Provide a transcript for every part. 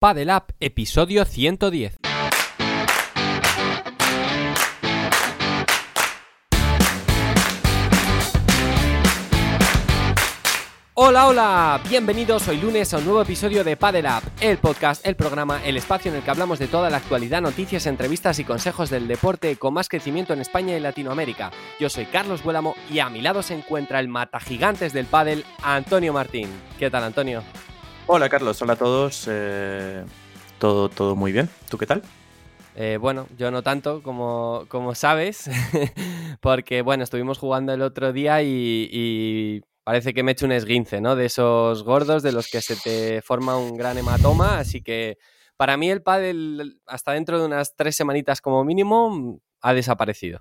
Paddle Up, episodio 110. Hola, hola, bienvenidos hoy lunes a un nuevo episodio de Paddle Up, el podcast, el programa, el espacio en el que hablamos de toda la actualidad, noticias, entrevistas y consejos del deporte con más crecimiento en España y Latinoamérica. Yo soy Carlos Buélamo y a mi lado se encuentra el mata gigantes del pádel, Antonio Martín. ¿Qué tal, Antonio? Hola, Carlos, hola a todos. eh, todo, todo muy bien. ¿Tú qué tal? Eh, bueno, yo no tanto como, como sabes, porque bueno, estuvimos jugando el otro día y, y parece que me he hecho un esguince, ¿no? De esos gordos de los que se te forma un gran hematoma, así que para mí el pádel hasta dentro de unas tres semanitas como mínimo ha desaparecido.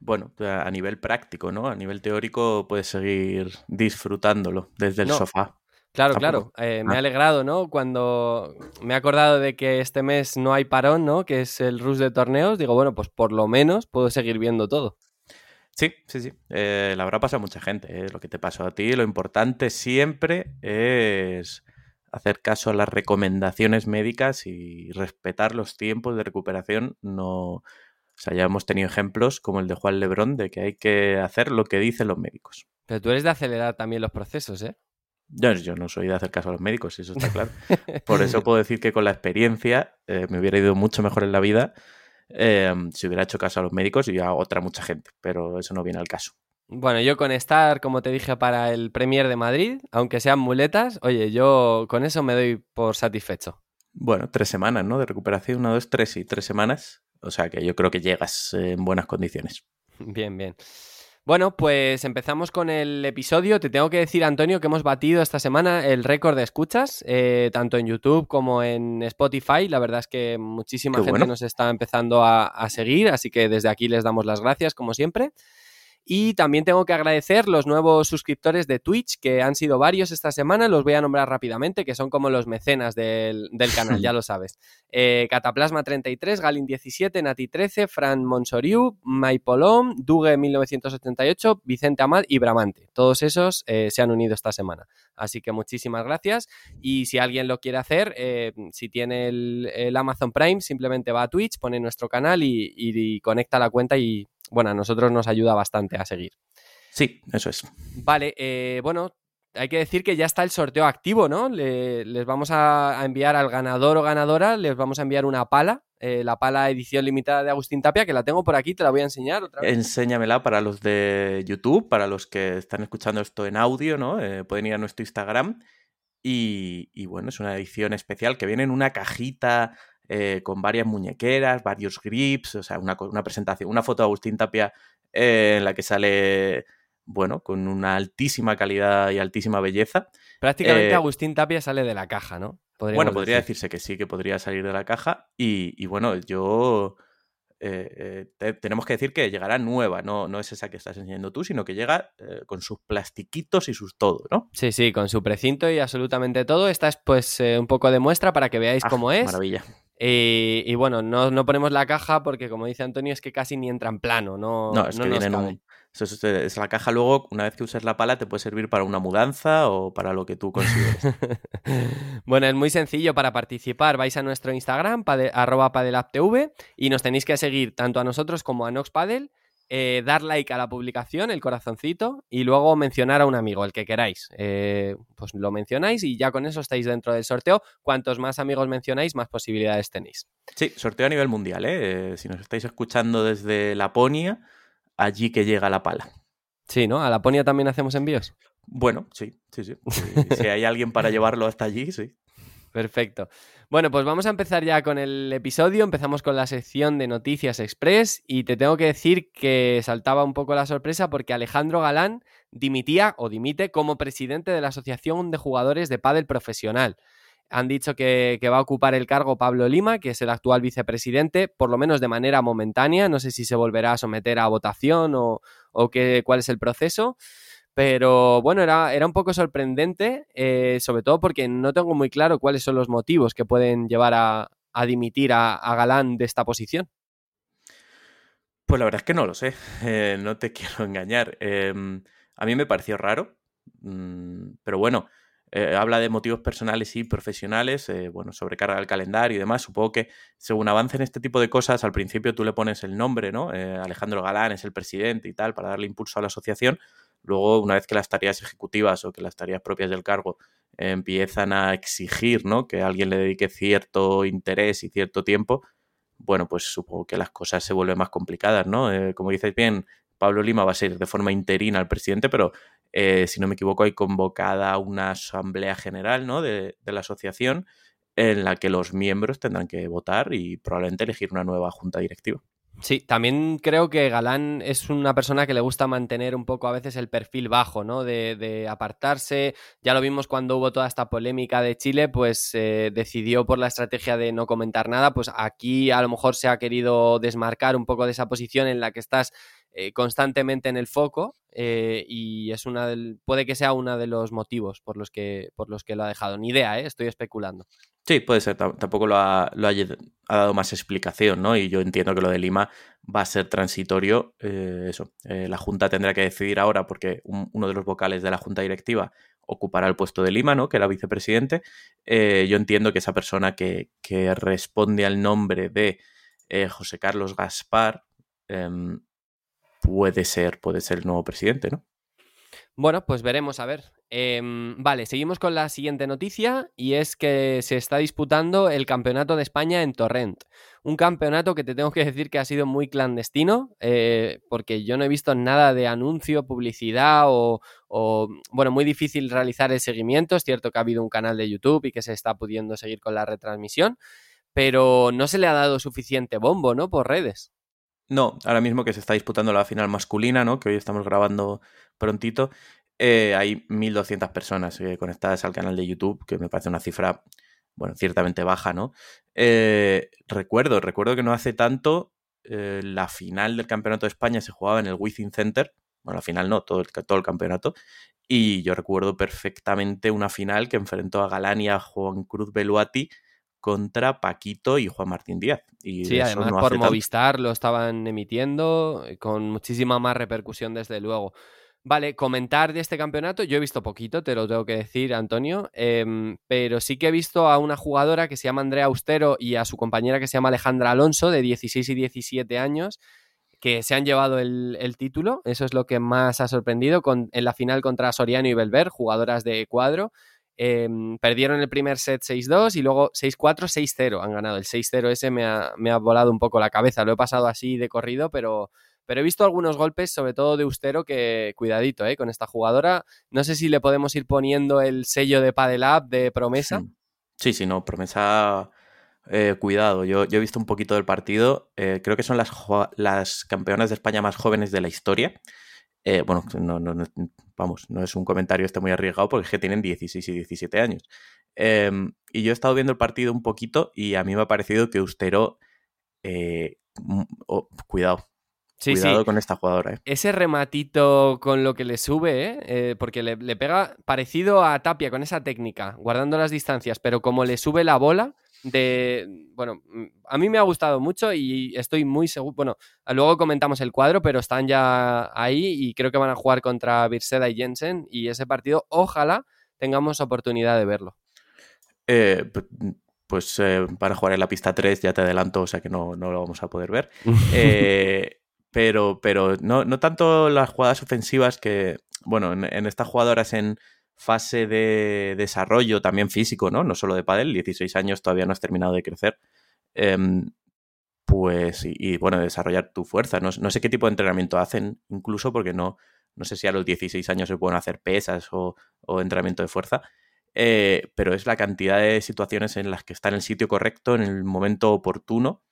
Bueno, a nivel práctico, ¿no? A nivel teórico puedes seguir disfrutándolo desde el No, sofá. Claro, Tampoco. claro, eh, me Ah. ha alegrado, ¿no? Cuando me he acordado de que este mes no hay parón, ¿no? Que es el rush de torneos, digo, bueno, pues por lo menos puedo seguir viendo todo. Sí, sí, sí. Eh, le habrá pasado a mucha gente. eh, Lo que te pasó a ti, lo importante siempre es hacer caso a las recomendaciones médicas y respetar los tiempos de recuperación. No, o sea, ya hemos tenido ejemplos como el de Juan Lebrón de que hay que hacer lo que dicen los médicos. Pero tú eres de acelerar también los procesos, ¿eh? Yo, yo no soy de hacer caso a los médicos, eso está claro. Por eso puedo decir que con la experiencia eh, me hubiera ido mucho mejor en la vida eh, si hubiera hecho caso a los médicos y a otra mucha gente, pero eso no viene al caso. Bueno, yo con estar, como te dije, para el Premier de Madrid, aunque sean muletas, oye, yo con eso me doy por satisfecho. Bueno, tres semanas, ¿no? De recuperación, una, dos, tres y tres semanas. O sea que yo creo que llegas en buenas condiciones. Bien, bien. Bueno, pues empezamos con el episodio. Te tengo que decir, Antonio, que hemos batido esta semana el récord de escuchas, eh, tanto en YouTube como en Spotify. La verdad es que muchísima Qué gente bueno. nos está empezando a, a seguir, así que desde aquí les damos las gracias, como siempre. Y también tengo que agradecer los nuevos suscriptores de Twitch, que han sido varios esta semana. Los voy a nombrar rápidamente, que son como los mecenas del, del canal, ya lo sabes. Eh, Cataplasma33, Galin17, Nati13, Fran Monsoriu, Maipolom, Dugue1978, Vicente Amad y Bramante. Todos esos eh, se han unido esta semana. Así que muchísimas gracias. Y si alguien lo quiere hacer, eh, si tiene el, el Amazon Prime, simplemente va a Twitch, pone nuestro canal y, y- y conecta la cuenta y, bueno, a nosotros nos ayuda bastante a seguir. Sí, eso es. Vale, eh, bueno, hay que decir que ya está el sorteo activo, ¿no? Le- les vamos a, a enviar al ganador o ganadora, les vamos a enviar una pala, eh, la pala edición limitada de Agustín Tapia, que la tengo por aquí, te la voy a enseñar otra vez. Enséñamela para los de YouTube, para los que están escuchando esto en audio, ¿no? Eh, pueden ir a nuestro Instagram. Y, y bueno, es una edición especial que viene en una cajita eh, con varias muñequeras, varios grips, o sea, una, una presentación, una foto de Agustín Tapia eh, en la que sale, bueno, con una altísima calidad y altísima belleza. Prácticamente eh, Agustín Tapia sale de la caja, ¿no? Podríamos Bueno, podría decir. decirse que sí, que podría salir de la caja. Y, y bueno, yo. eh, eh, te- tenemos que decir que llegará nueva, no, no es esa que estás enseñando tú, sino que llega eh, con sus plastiquitos y sus todo, ¿no? Sí, sí, con su precinto y absolutamente todo. Esta es pues eh, un poco de muestra para que veáis Ah, cómo es. Maravilla. Y, y bueno, no, no ponemos la caja porque, como dice Antonio, es que casi ni entra en plano. No, No, es no que nos viene en cabe. un. Eso es, es la caja luego, una vez que uses la pala, te puede servir para una mudanza o para lo que tú consideres. bueno, es muy sencillo para participar. Vais a nuestro Instagram, pade- arroba padelaptv, y nos tenéis que seguir tanto a nosotros como a Nox Padel, eh, dar like a la publicación, el corazoncito, y luego mencionar a un amigo, el que queráis. Eh, pues lo mencionáis y ya con eso estáis dentro del sorteo. Cuantos más amigos mencionáis, más posibilidades tenéis. Sí, sorteo a nivel mundial, ¿eh? Eh, Si nos estáis escuchando desde Laponia, allí que llega la pala. Sí, ¿no? A Laponia también hacemos envíos. Bueno, sí, sí, sí. Si, si hay alguien para llevarlo hasta allí, sí. Perfecto. Bueno, pues vamos a empezar ya con el episodio. Empezamos con la sección de Noticias Express y te tengo que decir que saltaba un poco la sorpresa porque Alejandro Galán dimitía o dimite como presidente de la Asociación de Jugadores de Pádel Profesional. han dicho que, va a ocupar el cargo Pablo Lima, que es el actual vicepresidente, por lo menos de manera momentánea. No sé si se volverá a someter a votación o, o cuál es el proceso. Pero bueno, era, era un poco sorprendente, eh, sobre todo porque no tengo muy claro cuáles son los motivos que pueden llevar a, dimitir a, Galán de esta posición. Pues la verdad es que no lo sé, eh, no te quiero engañar. Em, a mí me pareció raro, mm, pero bueno, eh, habla de motivos personales y profesionales, bueno, sobrecarga el calendario y demás. Supongo que según avancen este tipo de cosas, al principio tú le pones el nombre, ¿no? Alejandro Galán es el presidente y tal, para darle impulso a la asociación. Luego, una vez que las tareas ejecutivas o que las tareas propias del cargo empiezan a exigir ¿no? que alguien le dedique cierto interés y cierto tiempo, bueno, pues supongo que las cosas se vuelven más complicadas, ¿no? Eh, como dices bien, Pablo Lima va a ser de forma interina el presidente, pero eh, si no me equivoco hay convocada una asamblea general ¿no? de, de la asociación en la que los miembros tendrán que votar y probablemente elegir una nueva junta directiva. Sí, también creo que Galán es una persona que le gusta mantener un poco a veces el perfil bajo, ¿no? De, apartarse. Ya lo vimos cuando hubo toda esta polémica de Chile, pues eh, decidió por la estrategia de no comentar nada. Pues aquí a lo mejor se ha querido desmarcar un poco de esa posición en la que estás eh, constantemente en el foco eh, y es una del, puede que sea uno de los motivos por los que por los que lo ha dejado. Ni idea, ¿eh? estoy especulando. Sí, puede ser. Tampoco lo ha, dado más explicación, ¿no? Y yo entiendo que lo de Lima va a ser transitorio. eso, la Junta tendrá que decidir ahora porque uno de los vocales de la Junta Directiva ocupará el puesto de Lima, ¿no? Que era vicepresidente. yo entiendo que esa persona que, responde al nombre de José Carlos Gaspar em, puede ser, puede ser el nuevo presidente, ¿no? Bueno, pues veremos, a ver. Em, vale, seguimos con la siguiente noticia y es que se está disputando el Campeonato de España en Torrent. Un campeonato que te tengo que decir que ha sido muy clandestino eh, porque yo no he visto nada de anuncio, publicidad o, o, bueno, muy difícil realizar el seguimiento. Es cierto que ha habido un canal de YouTube y que se está pudiendo seguir con la retransmisión, pero no se le ha dado suficiente bombo, ¿no? Por redes. No, ahora mismo que se está disputando la final masculina, ¿no? Que hoy estamos grabando prontito. Eh, hay 1.200 personas eh, conectadas al canal de YouTube, que me parece una cifra, bueno, ciertamente baja, ¿no? Eh, recuerdo, recuerdo que no hace tanto la final del Campeonato de España se jugaba en el Within Center. Bueno, la final no, todo el, todo el campeonato. Y yo recuerdo perfectamente una final que enfrentó a Galán a Juan Cruz Beluati contra Paquito y Juan Martín Díaz. Y sí, además por Movistar lo estaban emitiendo eh, con muchísima más repercusión desde luego. Vale, comentar de este campeonato, yo he visto poquito, te lo tengo que decir, Antonio, em, pero sí que he visto a una jugadora que se llama Andrea Austero y a su compañera que se llama Alejandra Alonso, de 16 y 17 años, que se han llevado el, título. Eso es lo que más ha sorprendido con, en la final contra Soriano y Belver, jugadoras de cuadro. Em, perdieron el primer set 6-2 y luego 6-4, 6-0 han ganado. El 6-0 ese me ha, volado un poco la cabeza. Lo he pasado así de corrido, pero, pero he visto algunos golpes, sobre todo de Ustero, que cuidadito eh, con esta jugadora. No sé si le podemos ir poniendo el sello de Padelab de promesa. Sí, sí, no, promesa. Eh, cuidado, yo, yo, he visto un poquito del partido. Eh, creo que son las, las campeonas de España más jóvenes de la historia. Eh, bueno, no, no, vamos, no es un comentario este muy arriesgado porque es que tienen 16 y 17 años. Em, y yo he estado viendo el partido un poquito y a mí me ha parecido que Ustero, eh, oh, cuidado, Cuidado con esta jugadora. ¿eh? Ese rematito con lo que le sube, ¿eh? porque le, le, pega parecido a Tapia con esa técnica, guardando las distancias, pero como le sube la bola, de, bueno, mm, a mí me ha gustado mucho y estoy muy seguro, bueno, luego comentamos el cuadro, pero están ya ahí y creo que van a jugar contra Birseda y Jensen y ese partido, ojalá tengamos oportunidad de verlo. Eh, pues eh, para jugar en la pista 3 ya te adelanto, o sea que no, lo vamos a poder ver. Eh, pero pero no, no, tanto las jugadas ofensivas que, bueno, en estas jugadoras en fase de desarrollo también físico, ¿no? No solo de pádel, 16 años todavía no has terminado de crecer. Em, pues, y, bueno, desarrollar tu fuerza. No, sé qué tipo de entrenamiento hacen, incluso porque no, no sé si a los 16 años se pueden hacer pesas o, entrenamiento de fuerza, eh, pero es la cantidad de situaciones en las que está en el sitio correcto, en el momento oportuno.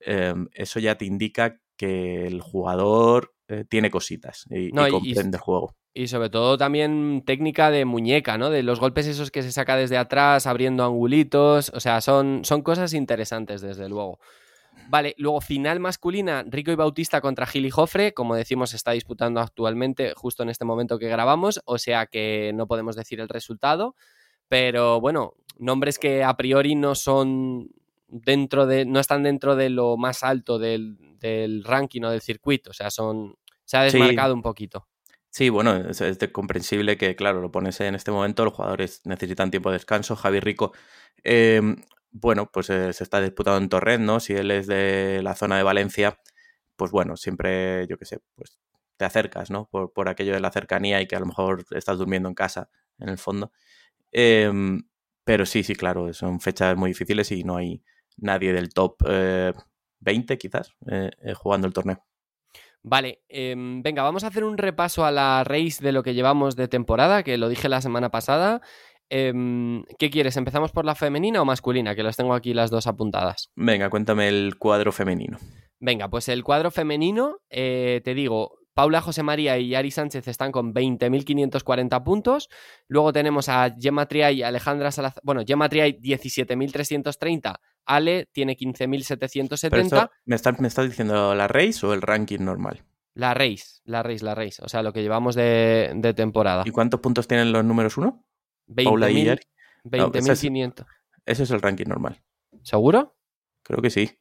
Em, eso ya te indica que el jugador eh, tiene cositas y, comprende el juego. Y sobre todo también técnica de muñeca, ¿no? De los golpes esos que se saca desde atrás, abriendo angulitos. O sea, son, son cosas interesantes, desde luego. Vale, luego final masculina, Rico y Bautista contra Gil y Jofre, como decimos, está disputando actualmente justo en este momento que grabamos, o sea que no podemos decir el resultado, pero bueno, nombres que a priori no son dentro de, no están dentro de lo más alto del, ranking o del circuito, o sea, son, se ha desmarcado un poquito. Sí, bueno, es, comprensible que, claro, lo pones en este momento, los jugadores necesitan tiempo de descanso. Javi Rico em, bueno, pues eh, se está disputando en Torrent, ¿no? Si él es de la zona de Valencia, pues bueno, siempre, yo qué sé, pues te acercas, ¿no? Por, aquello de la cercanía y que a lo mejor estás durmiendo en casa, en el fondo. Em, pero sí, sí, claro, son fechas muy difíciles y no hay nadie del top 20 eh, quizás eh, jugando el torneo. Vale, em, venga, vamos a hacer un repaso a la race de lo que llevamos de temporada, que lo dije la semana pasada. Em, ¿Qué quieres? ¿Empezamos por la femenina o masculina? Que las tengo aquí las dos apuntadas. Venga, cuéntame el cuadro femenino. Venga, pues el cuadro femenino, eh, te digo, Paula José María y Ari Sánchez están con 20.540 puntos. Luego tenemos a Gemma Triay y Alejandra Salazar. Bueno, Gemma Triay 17.330. Ale tiene 15.770. ¿Me estás, ¿Me estás diciendo la race o el ranking normal? La race, la race, la race. O sea, lo que llevamos de, de temporada. ¿Y cuántos puntos tienen los números uno? 20.500. ese, es el ranking normal. ¿Seguro? Creo que sí.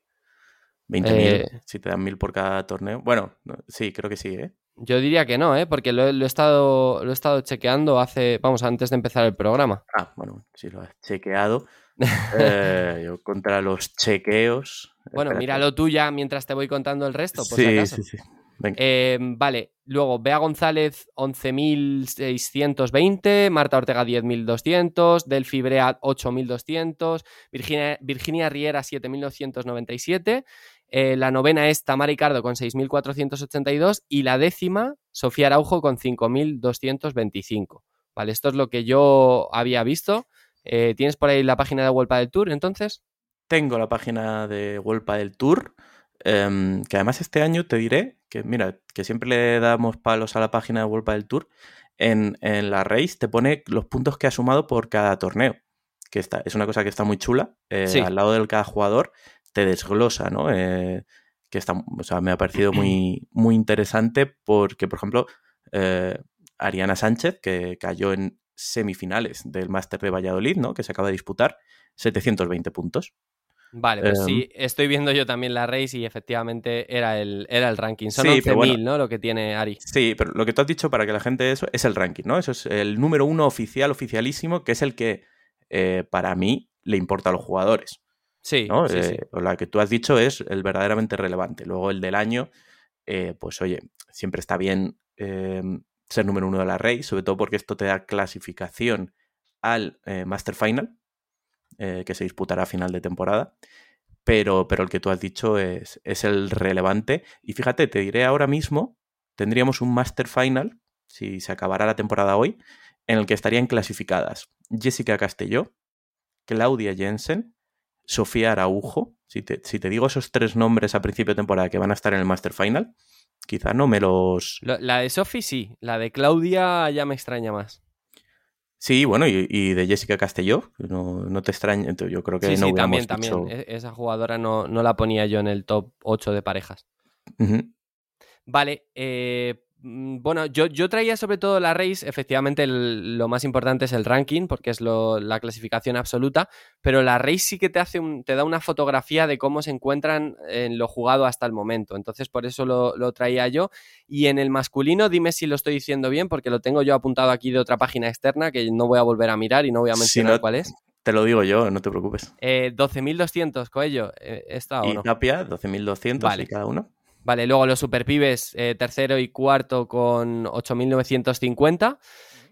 20.000, eh, si te dan 1.000 por cada torneo. Bueno, sí, creo que sí, ¿eh? Yo diría que no, ¿eh? Porque lo, he estado, lo he estado chequeando hace, vamos, antes de empezar el programa. Ah, bueno, si lo has chequeado. Eh, yo contra los chequeos. Bueno, míralo tú ya mientras te voy contando el resto, por si acaso. Sí, sí. Em, vale, luego Bea González 11.620, Marta Ortega 10.200, Delphi Brea 8.200, Virginia, Virginia Riera 7.997, eh, la novena es Tamara Ricardo con 6.482 y la décima Sofía Araujo con 5.225. Vale, esto es lo que yo había visto. Eh, ¿Tienes por ahí la página de Wolpa del Tour entonces? Tengo la página de Wolpa del Tour. Em, que además este año te diré que, mira, que siempre le damos palos a la página de World del Tour. En, la race te pone los puntos que ha sumado por cada torneo. Que está, es una cosa que está muy chula. Eh, al lado del cada jugador te desglosa, ¿no? Eh, que está, o sea, me ha parecido muy, muy interesante porque, por ejemplo, eh, Ariana Sánchez, que cayó en semifinales del Máster de Valladolid, ¿no? Que se acaba de disputar, 720 puntos. Vale, pues sí, em, estoy viendo yo también la race y efectivamente era el, era el ranking. Son 11.000, ¿no? Lo que tiene Ari. Sí, pero lo que tú has dicho para que la gente eso es el ranking, ¿no? Eso es el número uno oficial, oficialísimo, que es el que eh, para mí le importa a los jugadores. Sí, ¿no? sí, eh, La que tú has dicho es el verdaderamente relevante. Luego el del año, eh, pues oye, siempre está bien em, ser número uno de la race, sobre todo porque esto te da clasificación al Master Final, eh, que se disputará a final de temporada. Pero, pero el que tú has dicho es, es el relevante. Y fíjate, te diré ahora mismo, tendríamos un Master Final, si se acabara la temporada hoy, en el que estarían clasificadas Jessica Castelló, Claudia Jensen, Sofía Araujo. Si te, si te, digo esos tres nombres a principio de temporada que van a estar en el Master Final, quizá no me los... La de Sofía sí, la de Claudia ya me extraña más. Sí, bueno, y, de Jessica Castelló, no, te extraña, yo creo que no sí, también, también. E, esa jugadora no, no, la ponía yo en el top 8 de parejas. Vale, eh, bueno, yo, yo, traía sobre todo la race, efectivamente lo más importante es el ranking, porque es la clasificación absoluta, pero la race sí que te, hace te da una fotografía de cómo se encuentran en lo jugado hasta el momento, entonces por eso lo, traía yo. Y en el masculino, dime si lo estoy diciendo bien, porque lo tengo yo apuntado aquí de otra página externa que no voy a volver a mirar y no voy a mencionar cuál es. Te lo digo yo, no te preocupes. Eh, 12.200, Coello, eh, ¿está o no? Y Tapia, 12.200 vale. cada uno. Vale, luego los Superpibes, eh, tercero y cuarto con 8.950.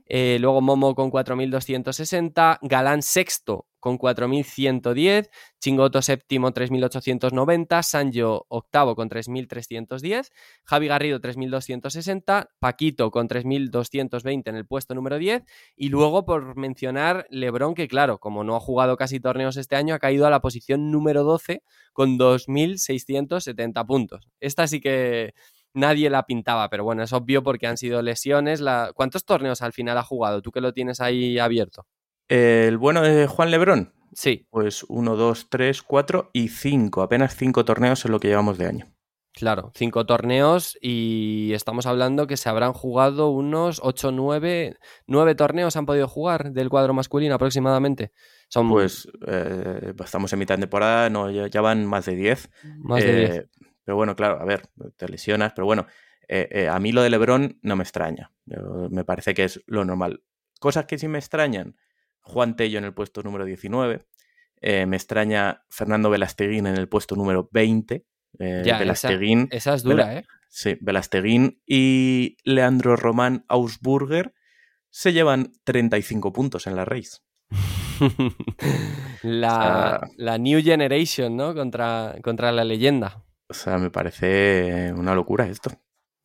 Eh, luego Momo con 4.260. Galán sexto con 4.110, Chingoto séptimo 3.890, Sanjo octavo con 3.310, Javi Garrido 3.260, Paquito con 3.220 en el puesto número 10 y luego por mencionar Lebron que claro, como no ha jugado casi torneos este año, ha caído a la posición número 12 con 2.670 puntos. Esta sí que nadie la pintaba, pero bueno, es obvio porque han sido lesiones. ¿Cuántos torneos al final ha jugado? Tú que lo tienes ahí abierto. El bueno de Juan Lebrón. Sí. Pues 1, 2, 3, 4 y cinco. Apenas cinco torneos en lo que llevamos de año. Claro, cinco torneos y estamos hablando que se habrán jugado unos 8, 9, 9 torneos han podido jugar del cuadro masculino aproximadamente. Son... Pues eh, estamos en mitad de temporada, no, ya, van más de 10. Más de 10 pero bueno, claro, a ver, te lesionas, pero bueno, eh, a mí lo de Lebron no me extraña. me parece que es lo normal. Cosas que sí me extrañan, Juan Tello en el puesto número 19, me extraña Fernando Velasteguín en el puesto número 20 eh, esa, es dura, ¿eh? Sí, Velasteguín y Leandro Román Ausburger se llevan 35 puntos en la race. la, la, New Generation, ¿no? Contra, contra la leyenda. O sea, me parece una locura esto.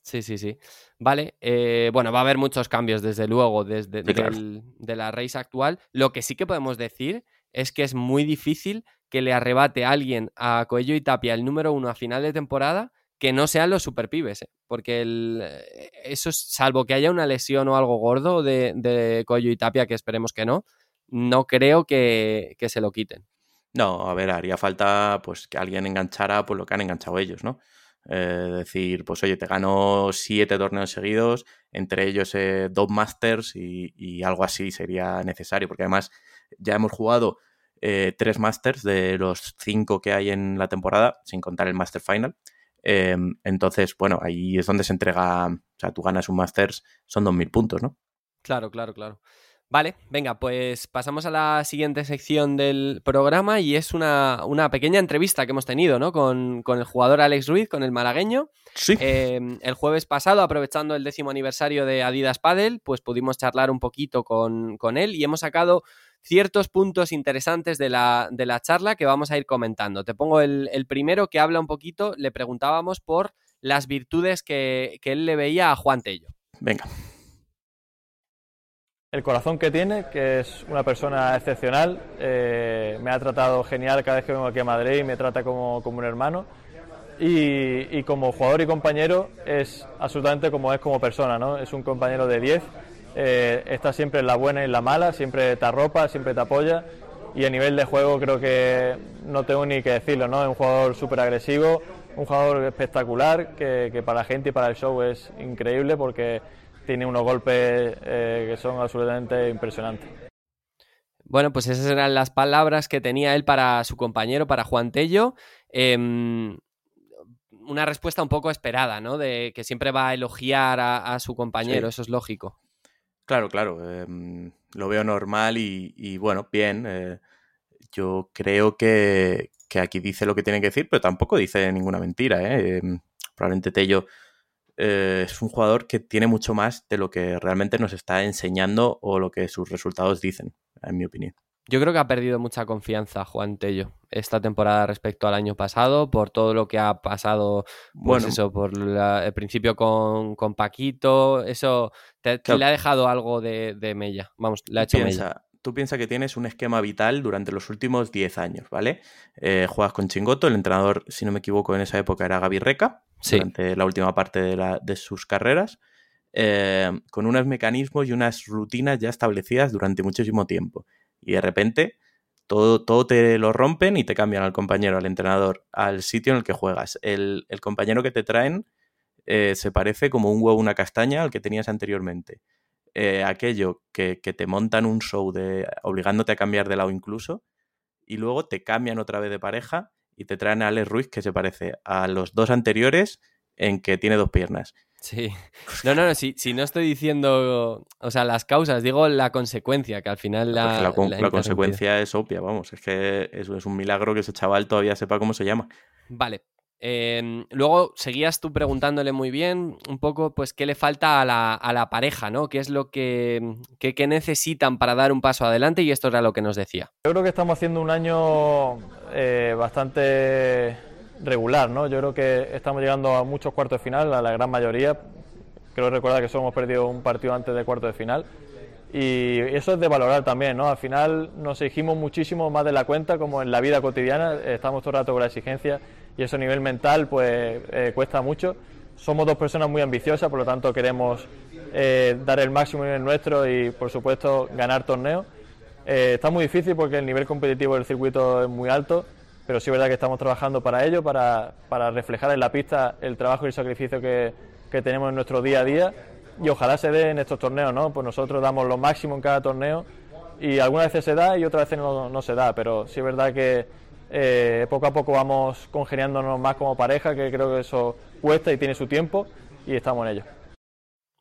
Sí, sí, sí. Vale, eh, bueno, va a haber muchos cambios, desde luego, desde de la race actual. Lo que sí que podemos decir es que es muy difícil que le arrebate a alguien a Coello y Tapia el número uno a final de temporada que no sean los superpibes, ¿eh? porque el, eso, salvo que haya una lesión o algo gordo de, de Coello y Tapia, que esperemos que no, no creo que, se lo quiten. No, a ver, haría falta pues que alguien enganchara pues lo que han enganchado ellos, ¿no? Eh, decir, pues oye, te ganó siete torneos seguidos, entre ellos dos Masters y, algo así sería necesario, porque además ya hemos jugado eh, tres Masters de los cinco que hay en la temporada, sin contar el Master Final. Em, entonces, bueno, ahí es donde se entrega, o sea, tú ganas un Masters, son 2.000 puntos, ¿no? Claro, claro, claro. Vale, venga, pues pasamos a la siguiente sección del programa y es una, pequeña entrevista que hemos tenido, ¿no? Con, el jugador Alex Ruiz, con el malagueño. Sí. Em, el jueves pasado, aprovechando el décimo aniversario de Adidas Padel, pues pudimos charlar un poquito con, con él y hemos sacado ciertos puntos interesantes de la, de la charla que vamos a ir comentando. Te pongo el, primero que habla un poquito, le preguntábamos por las virtudes que, él le veía a Juan Tello. Venga. El corazón que tiene, que es una persona excepcional, eh, me ha tratado genial cada vez que vengo aquí a Madrid me trata como, como un hermano. Y, y, como jugador y compañero es absolutamente como es como persona, ¿no? Es un compañero de 10 eh, está siempre en la buena y en la mala, siempre te arropa, siempre te apoya y a nivel de juego creo que no tengo ni que decirlo, ¿no? Es un jugador súper agresivo, un jugador espectacular que, para la gente y para el show es increíble porque tiene unos golpes eh, que son absolutamente impresionantes. Bueno, pues esas eran las palabras que tenía él para su compañero, para Juan Tello. Em, una respuesta un poco esperada, ¿no? De que siempre va a elogiar a, su compañero, eso es lógico. Claro, claro. Em, lo veo normal y, bueno, bien. Eh, yo creo que, aquí dice lo que tiene que decir, pero tampoco dice ninguna mentira. ¿eh? Em, probablemente Tello eh, es un jugador que tiene mucho más de lo que realmente nos está enseñando o lo que sus resultados dicen, en mi opinión. Yo creo que ha perdido mucha confianza Juan Tello esta temporada respecto al año pasado, por todo lo que ha pasado, pues bueno, eso, por el principio con, Paquito, eso te, le ha dejado algo de, mella, vamos, le ha hecho mella. Tú piensas que tienes un esquema vital durante los últimos 10 años, ¿vale? Eh, juegas con Chingoto, el entrenador, si no me equivoco, en esa época era Gaby Reca, durante la última parte de, sus carreras, eh, con unos mecanismos y unas rutinas ya establecidas durante muchísimo tiempo y de repente todo, todo te lo rompen y te cambian al compañero, al entrenador, al sitio en el que juegas. El, compañero que te traen eh, se parece como un huevo, una castaña al que tenías anteriormente. Eh, aquello que, te montan un show de obligándote a cambiar de lado incluso y luego te cambian otra vez de pareja y te traen a Alex Ruiz que se parece a los dos anteriores en que tiene dos piernas. Sí. No, no, no, si, si, no estoy diciendo, o sea, las causas, digo la consecuencia, que al final la... La, consecuencia es obvia, vamos, es que eso es un milagro que ese chaval todavía sepa cómo se llama. Vale. Em, luego seguías tú preguntándole muy bien un poco, pues, qué le falta a la, a la pareja, ¿no? ¿Qué es lo que, que, necesitan para dar un paso adelante? Y esto era lo que nos decía. Yo creo que estamos haciendo un año eh, bastante regular, ¿no? Yo creo que estamos llegando a muchos cuartos de final, a la gran mayoría. Creo recordar que solo hemos perdido un partido antes de cuartos de final. Y eso es de valorar también, ¿no? Al final nos exigimos muchísimo más de la cuenta, como en la vida cotidiana, estamos todo el rato con la exigencia y eso a nivel mental pues eh, cuesta mucho. somos dos personas muy ambiciosas, por lo tanto queremos eh, dar el máximo en el nuestro y por supuesto ganar torneos. Eh, está muy difícil porque el nivel competitivo del circuito es muy alto, pero sí es verdad que estamos trabajando para ello, para, para reflejar en la pista el trabajo y el sacrificio que, que, tenemos en nuestro día a día y ojalá se dé en estos torneos, ¿no? Pues nosotros damos lo máximo en cada torneo y algunas veces se da y otras veces no, no se da, pero sí es verdad que eh, poco a poco vamos congeniándonos más como pareja, que creo que eso cuesta y tiene su tiempo y estamos en ello.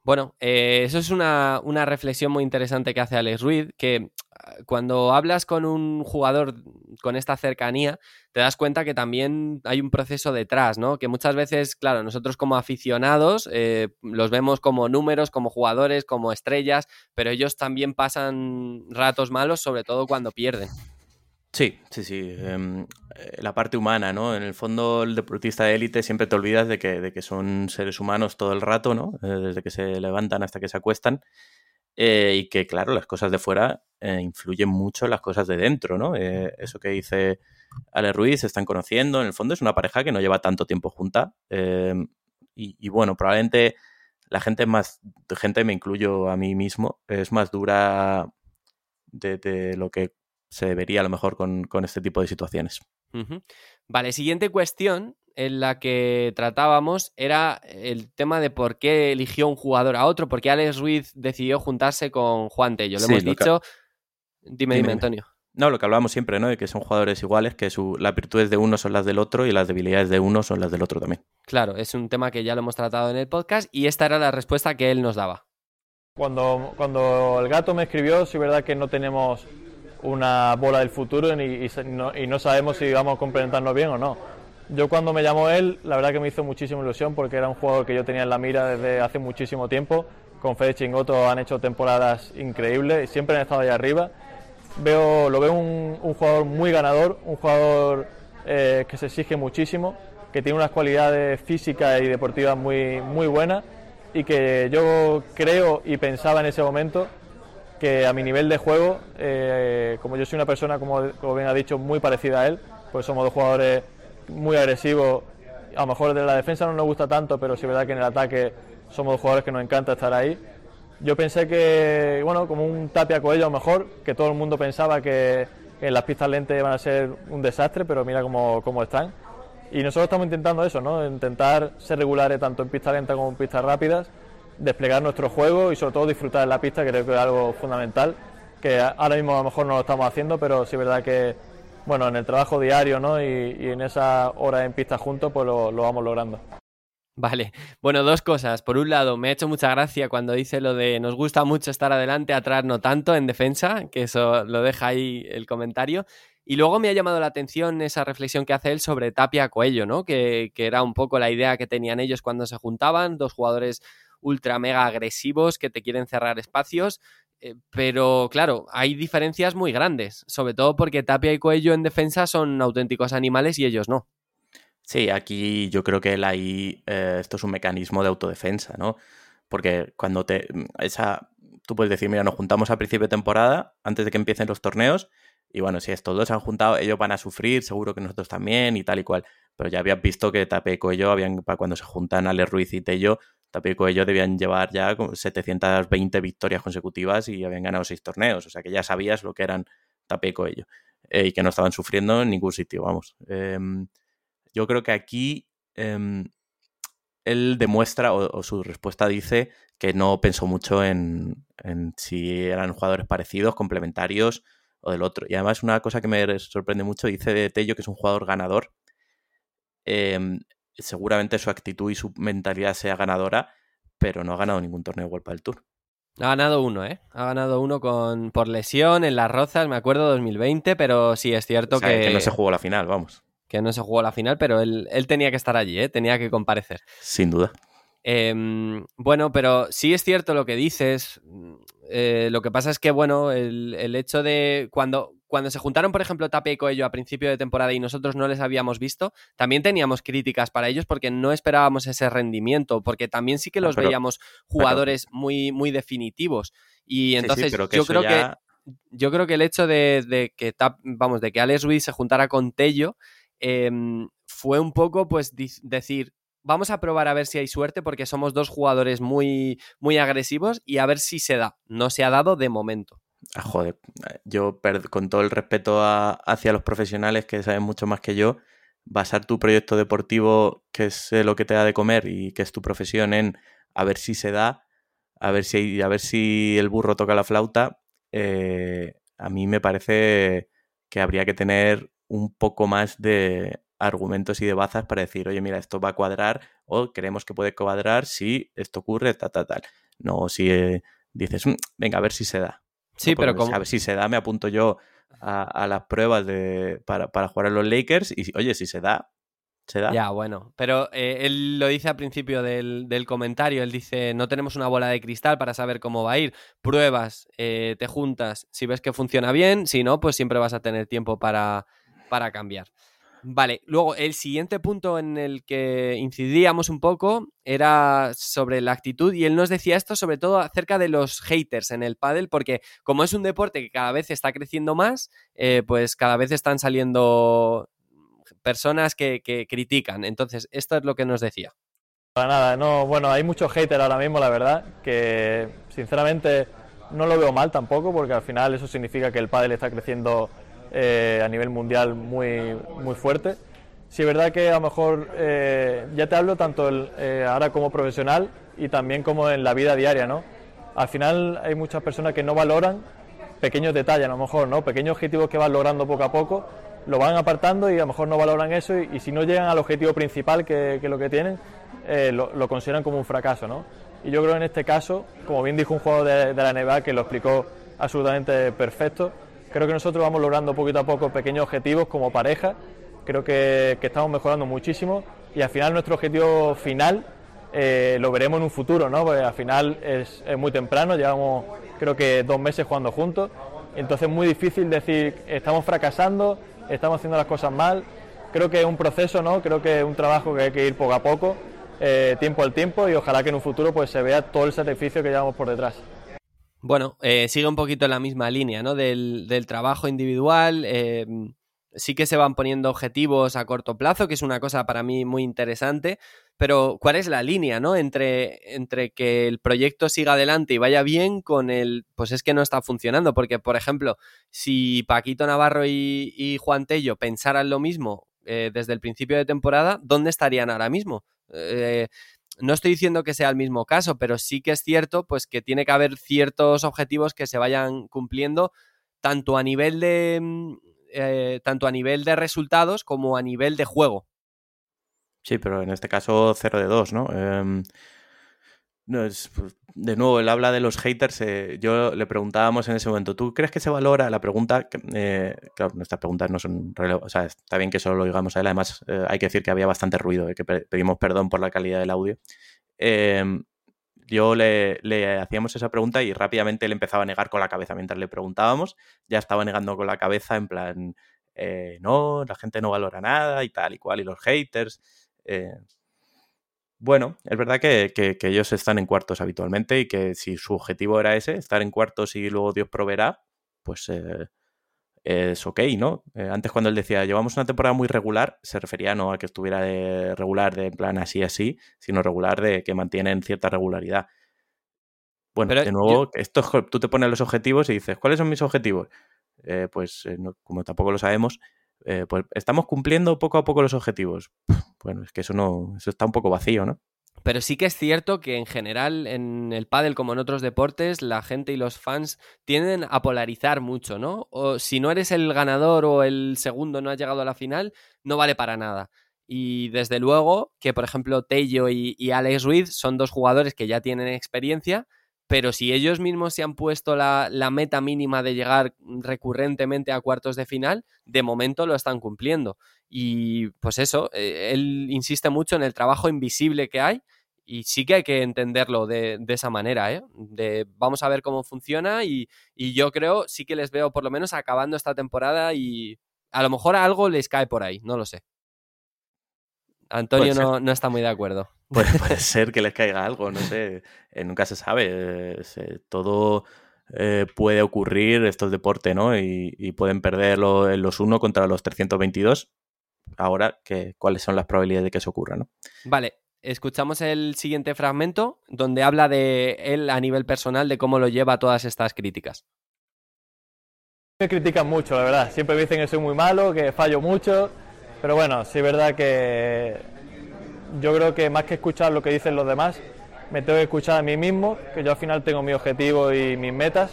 Bueno, eh, eso es una, reflexión muy interesante que hace Alex Ruiz, que ah, cuando hablas con un jugador con esta cercanía, te das cuenta que también hay un proceso detrás, ¿no? Que muchas veces, claro, nosotros como aficionados eh, los vemos como números, como jugadores, como estrellas, pero ellos también pasan ratos malos, sobre todo cuando pierden. Sí, sí, sí. Em, eh, la parte humana, ¿no? En el fondo, el deportista de élite siempre te olvidas de que, de que son seres humanos todo el rato, ¿no? Eh, desde que se levantan hasta que se acuestan. Eh, y que, claro, las cosas de fuera influyen mucho en las cosas de dentro, ¿no? eso que dice Ale Ruiz, se están conociendo. En el fondo es una pareja que no lleva tanto tiempo junta. Em, y, y, bueno, probablemente la gente más, gente me incluyo a mí mismo, es más dura de, de lo que se debería a lo mejor con, este tipo de situaciones. Vale, siguiente cuestión en la que tratábamos era el tema de por qué eligió un jugador a otro, por qué Alex Ruiz decidió juntarse con Juan Tello. Lo hemos dicho. Dime, dime, Antonio. No, lo que hablábamos siempre, ¿no? De que son jugadores iguales, que su, las virtudes de uno son las del otro y las debilidades de uno son las del otro también. Claro, es un tema que ya lo hemos tratado en el podcast y esta era la respuesta que él nos daba. Cuando, cuando el gato me escribió, sí es verdad que no tenemos una bola del futuro y, no, sabemos si vamos a complementarnos bien o no. Yo cuando me llamó él, la verdad que me hizo muchísima ilusión porque era un jugador que yo tenía en la mira desde hace muchísimo tiempo. Con Fede Chingoto han hecho temporadas increíbles y siempre han estado ahí arriba. Veo, lo veo un, jugador muy ganador, un jugador eh, que se exige muchísimo, que tiene unas cualidades físicas y deportivas muy, muy buenas y que yo creo y pensaba en ese momento que a mi nivel de juego, eh, como yo soy una persona, como, bien ha dicho, muy parecida a él, pues somos dos jugadores muy agresivos. A lo mejor de la defensa no nos gusta tanto, pero sí es verdad que en el ataque somos dos jugadores que nos encanta estar ahí. Yo pensé que, bueno, como un Tapia Coello a lo mejor, que todo el mundo pensaba que en las pistas lentes iban a ser un desastre, pero mira cómo, cómo están. Y nosotros estamos intentando eso, ¿no? Intentar ser regulares tanto en pistas lentas como en pistas rápidas desplegar nuestro juego y sobre todo disfrutar de la pista, creo que es algo fundamental, que ahora mismo a lo mejor no lo estamos haciendo, pero sí es verdad que bueno, en el trabajo diario ¿no? y, en esa hora en pista juntos, pues lo, vamos logrando. Vale, bueno, dos cosas. Por un lado, me ha hecho mucha gracia cuando dice lo de nos gusta mucho estar adelante, atrás no tanto en defensa, que eso lo deja ahí el comentario. Y luego me ha llamado la atención esa reflexión que hace él sobre Tapia Coello, ¿no? Que, que, era un poco la idea que tenían ellos cuando se juntaban, dos jugadores ultra mega agresivos que te quieren cerrar espacios. Eh, pero claro, hay diferencias muy grandes, sobre todo porque Tapia y Coello en defensa son auténticos animales y ellos no. Sí, aquí yo creo que ahí, eh, esto es un mecanismo de autodefensa, ¿no? Porque cuando te. Esa, tú puedes decir, mira, nos juntamos a principio de temporada, antes de que empiecen los torneos, y bueno, si estos dos se han juntado, ellos van a sufrir, seguro que nosotros también, y tal y cual. Pero ya habías visto que Tapia y Coello habían, cuando se juntan Ale Ruiz y Tello, Tapico ellos debían llevar ya 720 victorias consecutivas y habían ganado seis torneos. O sea que ya sabías lo que eran Tapico ellos eh, y que no estaban sufriendo en ningún sitio, vamos. Em, yo creo que aquí em, él demuestra, o, su respuesta dice, que no pensó mucho en, si eran jugadores parecidos, complementarios o del otro. Y además una cosa que me sorprende mucho, dice de Tello que es un jugador ganador. Em, seguramente su actitud y su mentalidad sea ganadora, pero no ha ganado ningún torneo de World del Tour. Ha ganado uno, ¿eh? Ha ganado uno con, por lesión en las Rozas, me acuerdo, 2020, pero sí es cierto que... que no se jugó la final, vamos. Que no se jugó la final, pero él, él tenía que estar allí, ¿eh? Tenía que comparecer. Sin duda. Em, bueno, pero sí es cierto lo que dices. Eh, lo que pasa es que, bueno, el, el hecho de cuando, cuando se juntaron, por ejemplo, Tapia y Coello a principio de temporada y nosotros no les habíamos visto, también teníamos críticas para ellos porque no esperábamos ese rendimiento, porque también sí que los veíamos jugadores muy, muy definitivos. Y entonces yo creo que yo creo que el hecho de, que vamos, de que Alex Ruiz se juntara con Tello em, fue un poco, pues, decir, vamos a probar a ver si hay suerte porque somos dos jugadores muy, muy agresivos y a ver si se da. No se ha dado de momento. Ah, joder, yo con todo el respeto hacia los profesionales que saben mucho más que yo, basar tu proyecto deportivo, que es lo que te da de comer y que es tu profesión, en a ver si se da, a ver si, a ver si el burro toca la flauta, eh, a mí me parece que habría que tener un poco más de argumentos y de bazas para decir, oye, mira, esto va a cuadrar o creemos que puede cuadrar si esto ocurre, tal, tal, tal. No, si eh, dices, mm, venga, a ver si se da. Sí, pero como... A si se da, me apunto yo a, las pruebas de, para, para, jugar a los Lakers y, oye, si se da, se da. Ya, bueno, pero eh, él lo dice al principio del, comentario, él dice, no tenemos una bola de cristal para saber cómo va a ir, pruebas, eh, te juntas, si ves que funciona bien, si no, pues siempre vas a tener tiempo para, para cambiar. Vale, luego el siguiente punto en el que incidíamos un poco era sobre la actitud y él nos decía esto sobre todo acerca de los haters en el pádel porque como es un deporte que cada vez está creciendo más, eh, pues cada vez están saliendo personas que, critican. Entonces, esto es lo que nos decía. Para nada, no, bueno, hay muchos haters ahora mismo, la verdad, que sinceramente no lo veo mal tampoco porque al final eso significa que el pádel está creciendo eh, a nivel mundial muy, muy fuerte. Sí, es verdad que a lo mejor eh, ya te hablo tanto eh, ahora como profesional y también como en la vida diaria, ¿no? Al final hay muchas personas que no valoran pequeños detalles, a lo mejor, ¿no? Pequeños objetivos que van logrando poco a poco, lo van apartando y a lo mejor no valoran eso y, si no llegan al objetivo principal que, que lo que tienen, lo, lo, consideran como un fracaso, ¿no? Y yo creo en este caso, como bien dijo un jugador de, de la NBA que lo explicó absolutamente perfecto, Creo que nosotros vamos logrando poquito a poco pequeños objetivos como pareja. Creo que, estamos mejorando muchísimo y al final nuestro objetivo final eh, lo veremos en un futuro, ¿no? Porque al final es, muy temprano, llevamos creo que dos meses jugando juntos, entonces es muy difícil decir estamos fracasando, estamos haciendo las cosas mal. Creo que es un proceso, ¿no? Creo que es un trabajo que hay que ir poco a poco, eh, tiempo al tiempo y ojalá que en un futuro pues se vea todo el sacrificio que llevamos por detrás. Bueno, eh, sigue un poquito la misma línea, ¿no? Del, trabajo individual. Eh, sí que se van poniendo objetivos a corto plazo, que es una cosa para mí muy interesante. Pero, ¿cuál es la línea, ¿no? Entre, entre que el proyecto siga adelante y vaya bien con el. Pues es que no está funcionando. Porque, por ejemplo, si Paquito Navarro y, Juan Tello pensaran lo mismo eh, desde el principio de temporada, ¿dónde estarían ahora mismo? No estoy diciendo que sea el mismo caso, pero sí que es cierto pues que tiene que haber ciertos objetivos que se vayan cumpliendo tanto a nivel de mm, eh, tanto a nivel de resultados como a nivel de juego. Sí, pero en este caso 0 de 2, ¿no? Em, no, es, pues, de nuevo, él habla de los haters. Eh, yo le preguntábamos en ese momento, ¿tú crees que se valora la pregunta? Eh, claro, nuestras preguntas no son relevantes. O sea, está bien que solo lo digamos a él. Además, eh, hay que decir que había bastante ruido, que pedimos perdón por la calidad del audio. Yo le, hacíamos esa pregunta y rápidamente él empezaba a negar con la cabeza. Mientras le preguntábamos, ya estaba negando con la cabeza en plan, no, la gente no valora nada y tal y cual, y los haters. Bueno, es verdad que, ellos están en cuartos habitualmente y que si su objetivo era ese, estar en cuartos y luego Dios proveerá, pues eh, es ok, ¿no? Eh, antes cuando él decía, llevamos una temporada muy regular, se refería no a que estuviera de regular de en plan así así, sino regular de que mantienen cierta regularidad. Bueno, de nuevo, esto, tú te pones los objetivos y dices, ¿cuáles son mis objetivos? Eh, pues como tampoco lo sabemos, eh, pues estamos cumpliendo poco a poco los objetivos. Bueno, es que eso no, eso está un poco vacío, ¿no? Pero sí que es cierto que en general en el pádel como en otros deportes la gente y los fans tienden a polarizar mucho, ¿no? O si no eres el ganador o el segundo no has llegado a la final, no vale para nada. Y desde luego que, por ejemplo, Tello y, y Alex Ruiz son dos jugadores que ya tienen experiencia, pero si ellos mismos se han puesto la, meta mínima de llegar recurrentemente a cuartos de final, de momento lo están cumpliendo. Y pues eso, eh, él insiste mucho en el trabajo invisible que hay y sí que hay que entenderlo de, esa manera, ¿eh? De vamos a ver cómo funciona y, y, yo creo, sí que les veo por lo menos acabando esta temporada y a lo mejor algo les cae por ahí, no lo sé. Antonio no, no, está muy de acuerdo. Puede, ser que les caiga algo, no sé, eh, nunca se sabe. todo eh, puede ocurrir, esto es deporte, ¿no? Y, pueden perderlo en los 1 contra los 322. Ahora, ¿cuáles son las probabilidades de que eso ocurra, no? Vale, escuchamos el siguiente fragmento donde habla de él a nivel personal, de cómo lo lleva todas estas críticas. Me critican mucho, la verdad. Siempre me dicen que soy muy malo, que fallo mucho, pero bueno, sí es verdad que yo creo que más que escuchar lo que dicen los demás, me tengo que escuchar a mí mismo, que yo al final tengo mi objetivo y mis metas.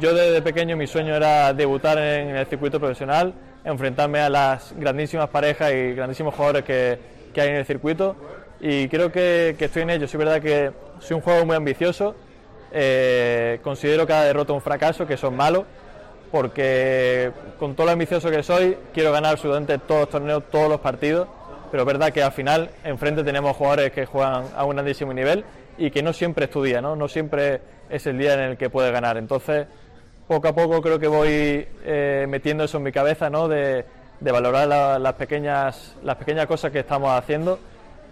Yo desde pequeño mi sueño era debutar en el circuito profesional, enfrentarme a las grandísimas parejas y grandísimos jugadores que, que hay en el circuito y creo que, estoy en ello. Sí es verdad que soy un juego muy ambicioso, eh, considero cada derrota un fracaso, que son malos, porque con todo lo ambicioso que soy quiero ganar absolutamente todos los torneos, todos los partidos, pero es verdad que al final enfrente tenemos jugadores que juegan a un grandísimo nivel y que no siempre estudia, ¿no? no siempre es el día en el que puede ganar. Entonces, poco a poco creo que voy eh, metiendo eso en mi cabeza, ¿no? de, valorar la, las, pequeñas, las pequeñas cosas que estamos haciendo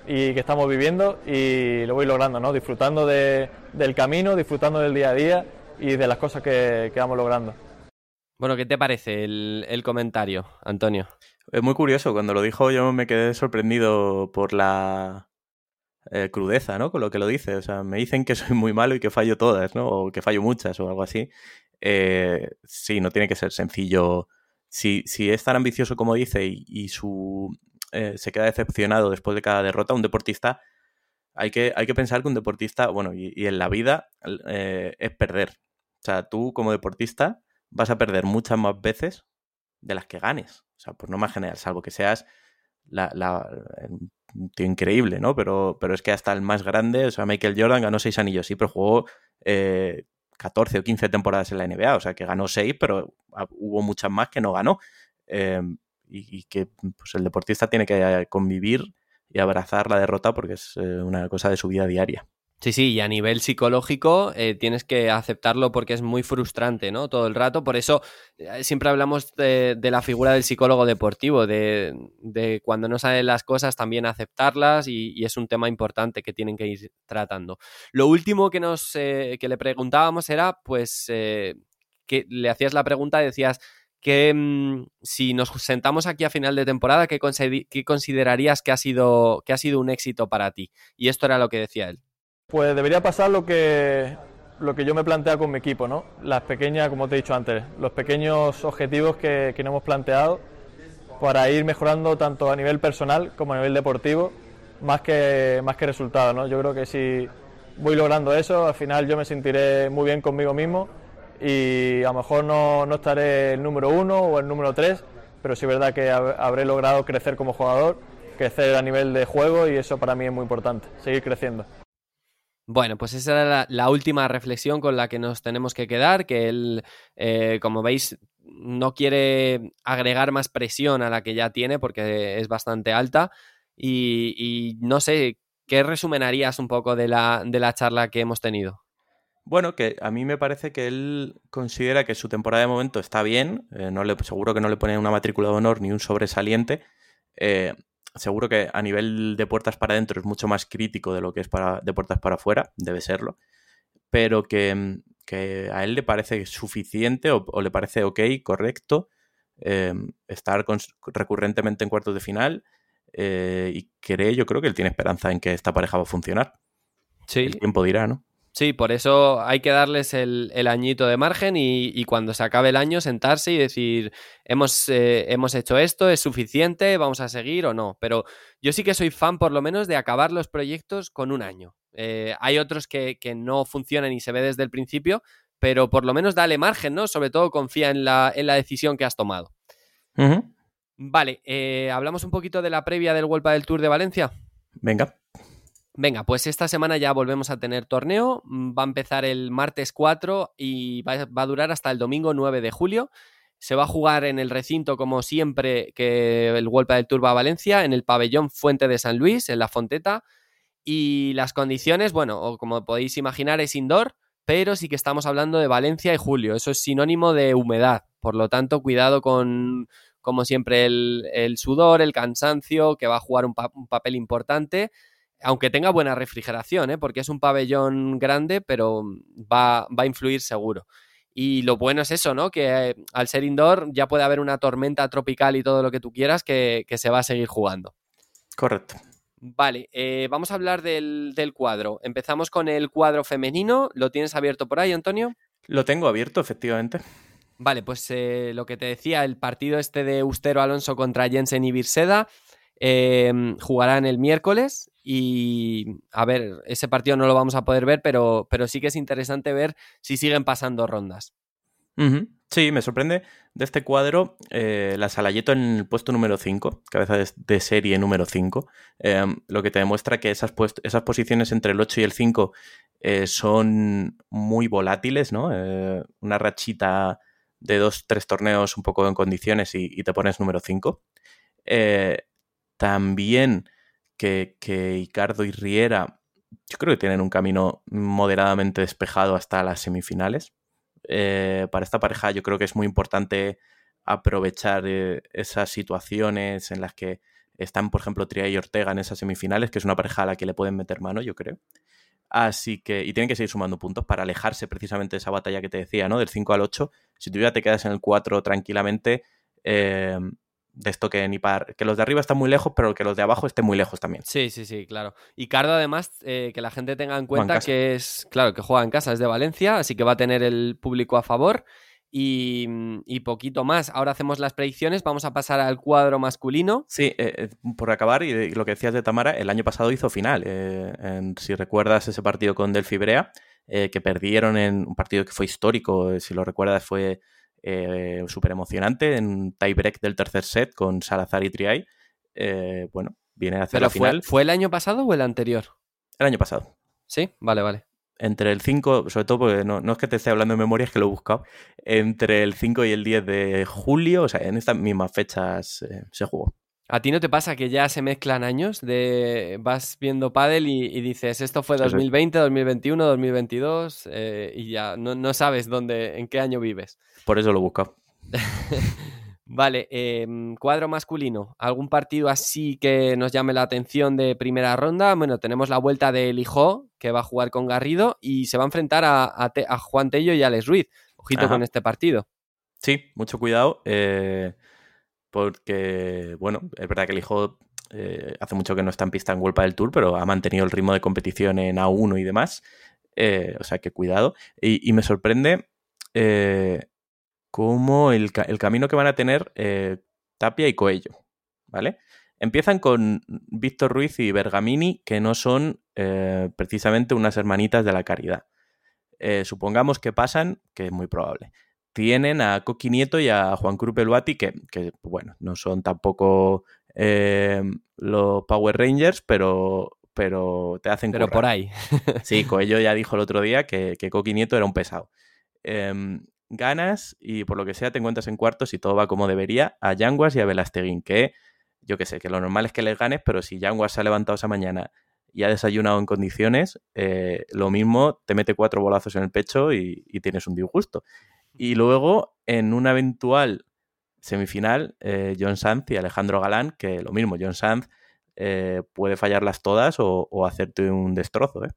y que estamos viviendo y lo voy logrando, ¿no? disfrutando de, del camino, disfrutando del día a día y de las cosas que, que vamos logrando. Bueno, ¿qué te parece el, el, comentario, Antonio? Es muy curioso, cuando lo dijo yo me quedé sorprendido por la eh, crudeza, ¿no? Con lo que lo dice. O sea, me dicen que soy muy malo y que fallo todas, ¿no? O que fallo muchas o algo así. Eh, sí, no tiene que ser sencillo. Si, si es tan ambicioso como dice y, y su eh, se queda decepcionado después de cada derrota, un deportista, hay que, hay que pensar que un deportista, bueno, y, y en la vida eh, es perder. O sea, tú como deportista vas a perder muchas más veces de las que ganes. O sea, por no más general, salvo que seas la, tío increíble, ¿no? Pero, pero es que hasta el más grande, o sea, Michael Jordan ganó seis anillos, sí, pero jugó eh, 14 o 15 temporadas en la NBA, o sea, que ganó seis, pero hubo muchas más que no ganó. Y, y, que pues, el deportista tiene que convivir y abrazar la derrota porque es eh, una cosa de su vida diaria. Sí, sí, y a nivel psicológico eh, tienes que aceptarlo porque es muy frustrante, ¿no? Todo el rato. Por eso eh, siempre hablamos de, la figura del psicólogo deportivo, de, cuando no salen las cosas también aceptarlas y, es un tema importante que tienen que ir tratando. Lo último que, nos, eh, que le preguntábamos era, pues, que le hacías la pregunta, decías, que mmm, si nos sentamos aquí a final de temporada, ¿qué, ¿qué, considerarías que ha, sido, que ha sido un éxito para ti? Y esto era lo que decía él. Pues debería pasar lo que, lo que yo me plantea con mi equipo, ¿no? Las pequeñas, como te he dicho antes, los pequeños objetivos que, que nos hemos planteado para ir mejorando tanto a nivel personal como a nivel deportivo, más que, más que resultados, ¿no? Yo creo que si voy logrando eso, al final yo me sentiré muy bien conmigo mismo y a lo mejor no, no estaré el número uno o el número tres, pero sí es verdad que habré logrado crecer como jugador, crecer a nivel de juego y eso para mí es muy importante, seguir creciendo. Bueno, pues esa era la, última reflexión con la que nos tenemos que quedar, que él, eh, como veis, no quiere agregar más presión a la que ya tiene porque es bastante alta y, no sé, ¿qué resumenarías un poco de la, de la charla que hemos tenido? Bueno, que a mí me parece que él considera que su temporada de momento está bien, eh, no le, seguro que no le pone una matrícula de honor ni un sobresaliente, eh, seguro que a nivel de puertas para adentro es mucho más crítico de lo que es para, de puertas para afuera, debe serlo, pero que, que a él le parece suficiente o, o le parece ok, correcto, eh, estar con, recurrentemente en cuartos de final eh, y cree, yo creo que él tiene esperanza en que esta pareja va a funcionar. Sí. El tiempo dirá, ¿no? Sí, por eso hay que darles el, el añito de margen y, y, cuando se acabe el año sentarse y decir, hemos, eh, hemos hecho esto, es suficiente, vamos a seguir o no. Pero yo sí que soy fan por lo menos de acabar los proyectos con un año. Eh, hay otros que, que, no funcionan y se ve desde el principio, pero por lo menos dale margen, ¿no? Sobre todo confía en la, en la decisión que has tomado. Uh -huh. Vale, eh, hablamos un poquito de la previa del World del Tour de Valencia. Venga. Venga, pues esta semana ya volvemos a tener torneo. Va a empezar el martes 4 y va, a durar hasta el domingo 9 de julio. Se va a jugar en el recinto, como siempre, que el Vuelta del Tour a Valencia, en el pabellón Fuente de San Luis, en la Fonteta. Y las condiciones, bueno, como podéis imaginar, es indoor, pero sí que estamos hablando de Valencia y julio. Eso es sinónimo de humedad. Por lo tanto, cuidado con, como siempre, el, el sudor, el cansancio, que va a jugar un papel importante aunque tenga buena refrigeración, ¿eh? porque es un pabellón grande, pero va, va, a influir seguro. Y lo bueno es eso, ¿no? Que eh, al ser indoor ya puede haber una tormenta tropical y todo lo que tú quieras que, que se va a seguir jugando. Correcto. Vale, eh, vamos a hablar del, del, cuadro. Empezamos con el cuadro femenino. ¿Lo tienes abierto por ahí, Antonio? Lo tengo abierto, efectivamente. Vale, pues eh, lo que te decía, el partido este de Ustero Alonso contra Jensen y Birseda eh, jugarán el miércoles y a ver, ese partido no lo vamos a poder ver, pero, pero sí que es interesante ver si siguen pasando rondas. Sí, me sorprende de este cuadro eh, la Salayeto en el puesto número 5, cabeza de, serie número 5, em, lo que te demuestra que esas, posiciones entre el 8 y el 5 eh, son muy volátiles, ¿no? Eh, una rachita de dos, tres torneos un poco en condiciones y, te pones número 5. También que, que Icardo y Riera, yo creo que tienen un camino moderadamente despejado hasta las semifinales eh, para esta pareja yo creo que es muy importante aprovechar eh, esas situaciones en las que están, por ejemplo, Tria y Ortega en esas semifinales, que es una pareja a la que le pueden meter mano, yo creo. Así que, y tienen que seguir sumando puntos para alejarse precisamente de esa batalla que te decía, ¿no? Del 5 al 8. Si tú ya te quedas en el 4 tranquilamente, eh, de esto que ni par, que los de arriba están muy lejos, pero que los de abajo estén muy lejos también. Sí, sí, sí, claro. Y Cardo, además, eh, que la gente tenga en cuenta que es, claro, que juega en casa, es de Valencia, así que va a tener el público a favor. Y, poquito más. Ahora hacemos las predicciones. Vamos a pasar al cuadro masculino. Sí, eh, eh, por acabar, y, lo que decías de Tamara, el año pasado hizo final. si recuerdas ese partido con Delphi Brea, que perdieron en un partido que fue histórico, si lo recuerdas, fue eh, súper emocionante en tiebreak del tercer set con Salazar y Triay. Eh, bueno, viene a hacer la final. ¿Fue el año pasado o el anterior? El año pasado. Sí, vale, vale. Entre el 5, sobre todo porque no, es que te esté hablando de memoria, es que lo he buscado. Entre el 5 y el 10 de julio, o sea, en estas mismas fechas eh, se jugó. ¿A ti no te pasa que ya se mezclan años? De vas viendo pádel y, dices, esto fue 2020, 2021, 2022 y ya no, sabes dónde, en qué año vives. Por eso lo busco. vale, em, cuadro masculino. ¿Algún partido así que nos llame la atención de primera ronda? Bueno, tenemos la vuelta de Lijó, que va a jugar con Garrido y se va a enfrentar a, Juan Tello y Alex Ruiz. Ojito con este partido. Sí, mucho cuidado. Eh, porque, bueno, es verdad que el hijo eh, hace mucho que no está en pista en World del Tour, pero ha mantenido el ritmo de competición en A1 y demás. Eh, o sea que cuidado. Y, me sorprende eh, cómo el, camino que van a tener Tapia y Coello. ¿Vale? Empiezan con Víctor Ruiz y Bergamini, que no son precisamente unas hermanitas de la caridad. supongamos que pasan, que es muy probable tienen a Coqui Nieto y a Juan Cruz Peluati, que, que, bueno, no son tampoco eh, los Power Rangers, pero, pero te hacen Pero por ahí. sí, Coello ya dijo el otro día que, que Coqui Nieto era un pesado. Em, ganas y por lo que sea te encuentras en cuartos y todo va como debería a Yanguas y a Velasteguín, que yo que sé, que lo normal es que les ganes, pero si Yanguas se ha levantado esa mañana y ha desayunado en condiciones, eh, lo mismo te mete cuatro bolazos en el pecho y, y tienes un disgusto. Y luego, en una eventual semifinal, eh, John Sanz y Alejandro Galán, que lo mismo, John Sanz eh, puede fallarlas todas o, hacerte un destrozo, ¿eh?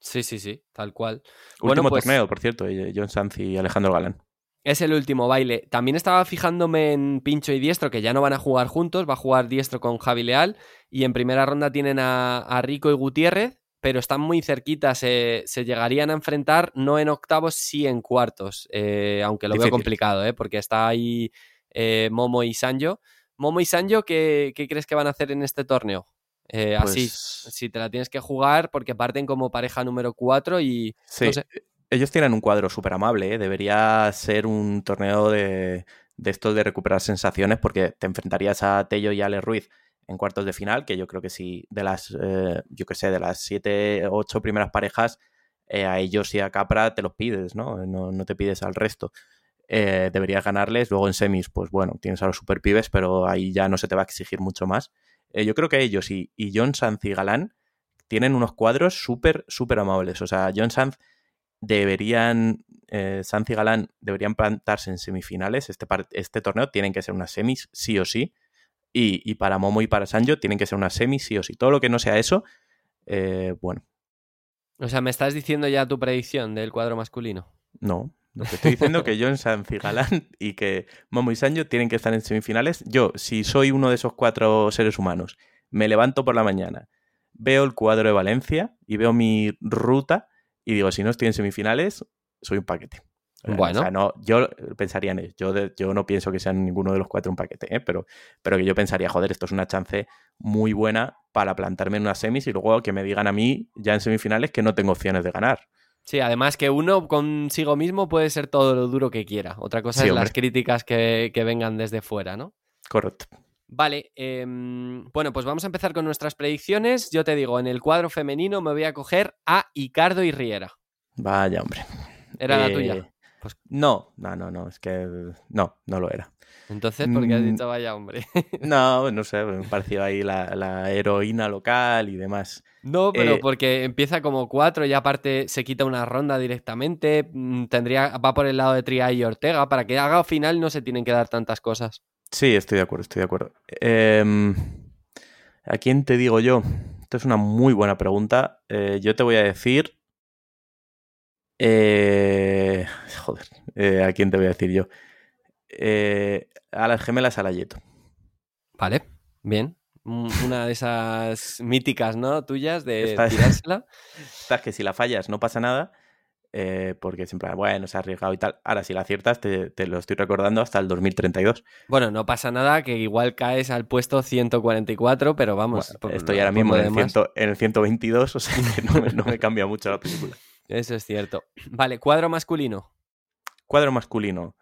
Sí, sí, sí, tal cual. Último pues torneo, por cierto, John Sanz y Alejandro Galán. Es el último baile. También estaba fijándome en Pincho y Diestro, que ya no van a jugar juntos, va a jugar Diestro con Javi Leal. Y en primera ronda tienen a Rico y Gutiérrez, pero están muy cerquitas. Se, llegarían a enfrentar no en octavos, sí en cuartos, eh, aunque lo veo complicado, ¿eh? porque está ahí eh, Momo y Sanjo. Momo y Sanjo, ¿qué, crees que van a hacer en este torneo? Así, pues si te la tienes que jugar, porque parten como pareja número 4 y... Sí, ellos tienen un cuadro súper amable, debería ser un torneo de, de estos de recuperar sensaciones, porque te enfrentarías a Tello y Ale Ruiz en cuartos de final, que yo creo que sí, de las, eh, yo sé, de las siete, ocho primeras parejas, eh, a ellos y a Capra te los pides, ¿no? No, te pides al resto. Eh, deberías ganarles. Luego en semis, pues bueno, tienes a los super pibes, pero ahí ya no se te va a exigir mucho más. yo creo que ellos y, John Sanz y Galán tienen unos cuadros súper, súper amables. O sea, John Sanz deberían, Sanz y Galán deberían plantarse en semifinales. Este, este torneo tienen que ser unas semis, sí o sí. Y, para Momo y para Sanjo tienen que ser una semi, sí o sí. Todo lo que no sea eso, eh, bueno. O sea, ¿me estás diciendo ya tu predicción del cuadro masculino? No, lo que estoy diciendo que John Sanz y Galán y que Momo y Sanjo tienen que estar en semifinales. Yo, si soy uno de esos cuatro seres humanos, me levanto por la mañana, veo el cuadro de Valencia y veo mi ruta y digo, si no estoy en semifinales, soy un paquete. Bueno. O sea, no, yo pensaría en. Yo, yo no pienso que sean ninguno de los cuatro un paquete, ¿eh? pero, pero que yo pensaría, joder, esto es una chance muy buena para plantarme en unas semis y luego que me digan a mí ya en semifinales que no tengo opciones de ganar. Sí, además que uno consigo mismo puede ser todo lo duro que quiera. Otra cosa Sí, es hombre. las críticas que, que vengan desde fuera, ¿no? Correcto. Vale, em, bueno, pues vamos a empezar con nuestras predicciones. Yo te digo, en el cuadro femenino me voy a coger a Icardo y Riera. Vaya, hombre. Era la Eh, tuya. Pues- No, no, no, no, es que no, no lo era. Entonces, ¿por qué has mm, dicho vaya hombre? No, no sé, me pareció ahí la, la heroína local y demás. No, pero Eh, porque empieza como cuatro y aparte se quita una ronda directamente. mm, Tendría, va por el lado de Tria y Ortega. Para que haga final no se tienen que dar tantas cosas. Sí, estoy de acuerdo, estoy de acuerdo. Em, ¿A quién te digo yo? Esta es una muy buena pregunta. Eh, yo te voy a decir. Eh, joder, eh, ¿a quién te voy a decir yo? Eh, a las gemelas Alayeto. Vale, bien. Una de esas míticas, ¿no? Tuyas de Esta- tirársela. Estas que si la fallas no pasa nada, eh, porque siempre, bueno, se ha arriesgado y tal. Ahora, si la aciertas, te, te lo estoy recordando hasta el 2032. Bueno, no pasa nada, que igual caes al puesto 144, pero vamos. Bueno, estoy ahora mismo en el, demás, ciento- en el 122, o sea que no, no me cambia mucho la película. Eso es cierto. Vale, cuadro masculino. Cuadro masculino.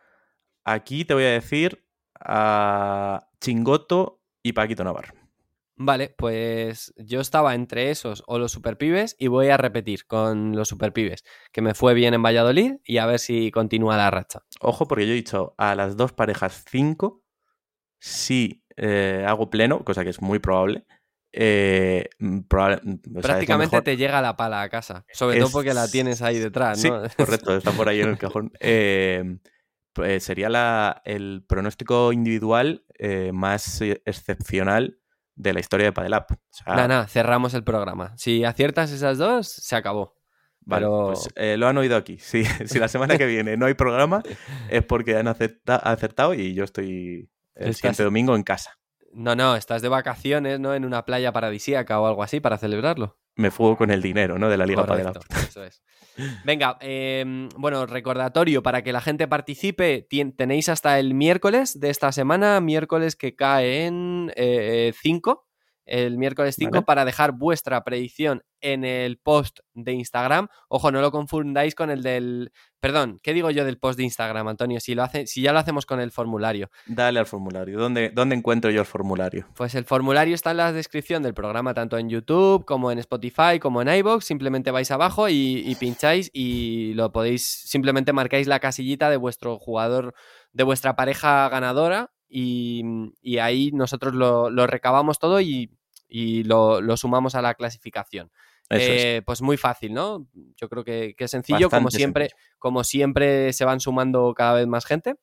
Aquí te voy a decir a Chingoto y Paquito Navarro. Vale, pues yo estaba entre esos o los superpibes y voy a repetir con los superpibes, que me fue bien en Valladolid y a ver si continúa la racha. Ojo, porque yo he dicho a las dos parejas 5 si eh, hago pleno, cosa que es muy probable. Eh, mm, o sea, lo Prácticamente te llega la pala a casa, sobre Es- todo porque la tienes ahí detrás, Sí, ¿no? correcto, está por ahí en el cajón. Eh, pues sería la- el pronóstico individual eh, más eh, excepcional de la historia de Padelap. O sea, Nada, cerramos el programa. Si aciertas esas dos, se acabó. Vale, Pero- pues eh, lo han oído aquí. Si, si la semana que viene no hay programa, es porque han acerta- acertado y yo estoy el Estás- siguiente domingo en casa. No, no, estás de vacaciones, ¿no? En una playa paradisíaca o algo así para celebrarlo. Me fugo con el dinero, ¿no? De la Liga Correcto, eso es. Venga, eh, bueno, recordatorio para que la gente participe. tien- tenéis hasta el miércoles de esta semana, miércoles que cae en 5. El miércoles 5 Vale. para dejar vuestra predicción en el post de Instagram. Ojo, no lo confundáis con el del. Perdón, ¿qué digo yo del post de Instagram, Antonio? Si, lo hace, si ya lo hacemos con el formulario. Dale al formulario. ¿Dónde, ¿Dónde encuentro yo el formulario? Pues el formulario está en la descripción del programa, tanto en YouTube como en Spotify, como en iVoox. Simplemente vais abajo y, y pincháis y lo podéis. Simplemente marcáis la casillita de vuestro jugador, de vuestra pareja ganadora. Y, y ahí nosotros lo, lo recabamos todo y, y lo, lo sumamos a la clasificación. Eh, Pues muy fácil, ¿no? Yo creo que, que es sencillo, como siempre, sencillo. como siempre se van sumando cada vez más gente.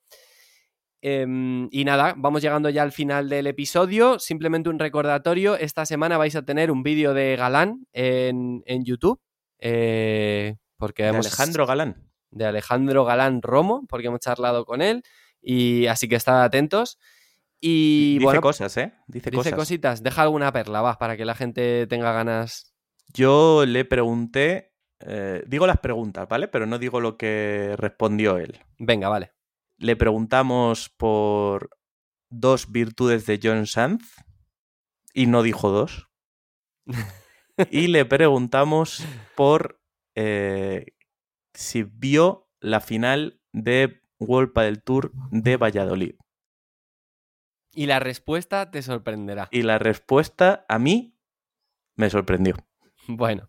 Em, y nada, vamos llegando ya al final del episodio. Simplemente un recordatorio. Esta semana vais a tener un vídeo de Galán en, en YouTube. eh, porque De hemos, Alejandro Galán. de Alejandro Galán Romo, porque hemos charlado con él. Y así que estad atentos. Y Dice bueno, cosas, ¿eh? Dice, dice cosas. cositas. Deja alguna perla, va, para que la gente tenga ganas. Yo le pregunté. eh, digo las preguntas, ¿vale? Pero no digo lo que respondió él. Venga, vale. Le preguntamos por dos virtudes de John Sanz y no dijo dos. y le preguntamos por eh, si vio la final de World del Tour de Valladolid. Y la respuesta te sorprenderá. Y la respuesta a mí me sorprendió. Bueno,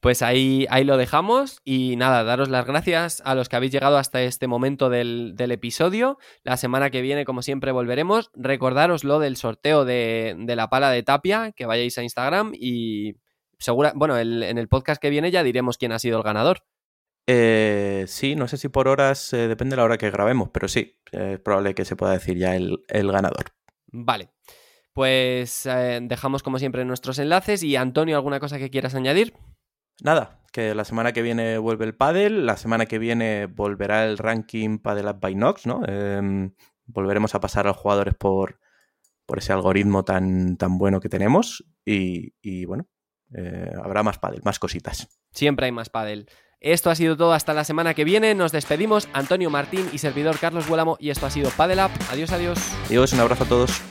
pues ahí, ahí lo dejamos y nada, daros las gracias a los que habéis llegado hasta este momento del, del episodio. La semana que viene, como siempre, volveremos. Recordaros lo del sorteo de, de la pala de Tapia, que vayáis a Instagram y segura, bueno, el- en el podcast que viene ya diremos quién ha sido el ganador. Eh, sí, no sé si por horas, eh, depende de la hora que grabemos, pero sí, eh, es probable que se pueda decir ya el, el ganador. Vale, pues eh, dejamos como siempre nuestros enlaces y Antonio, ¿alguna cosa que quieras añadir? Nada, que la semana que viene vuelve el pádel, la semana que viene volverá el ranking Padel Up by Nox, ¿no? Em, volveremos a pasar a los jugadores por, por ese algoritmo tan, tan bueno que tenemos y, y bueno, habrá más pádel, más cositas. Siempre hay más pádel. Esto ha sido todo hasta la semana que viene. Nos despedimos. Antonio Martín y servidor Carlos Buélamo. Y esto ha sido Padel Up. Adiós, adiós. Adiós, un abrazo a todos.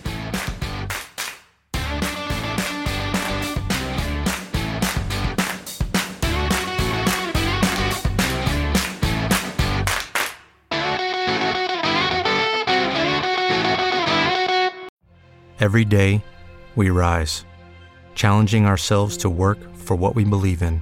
Every day, we rise, challenging ourselves to work for what we believe in.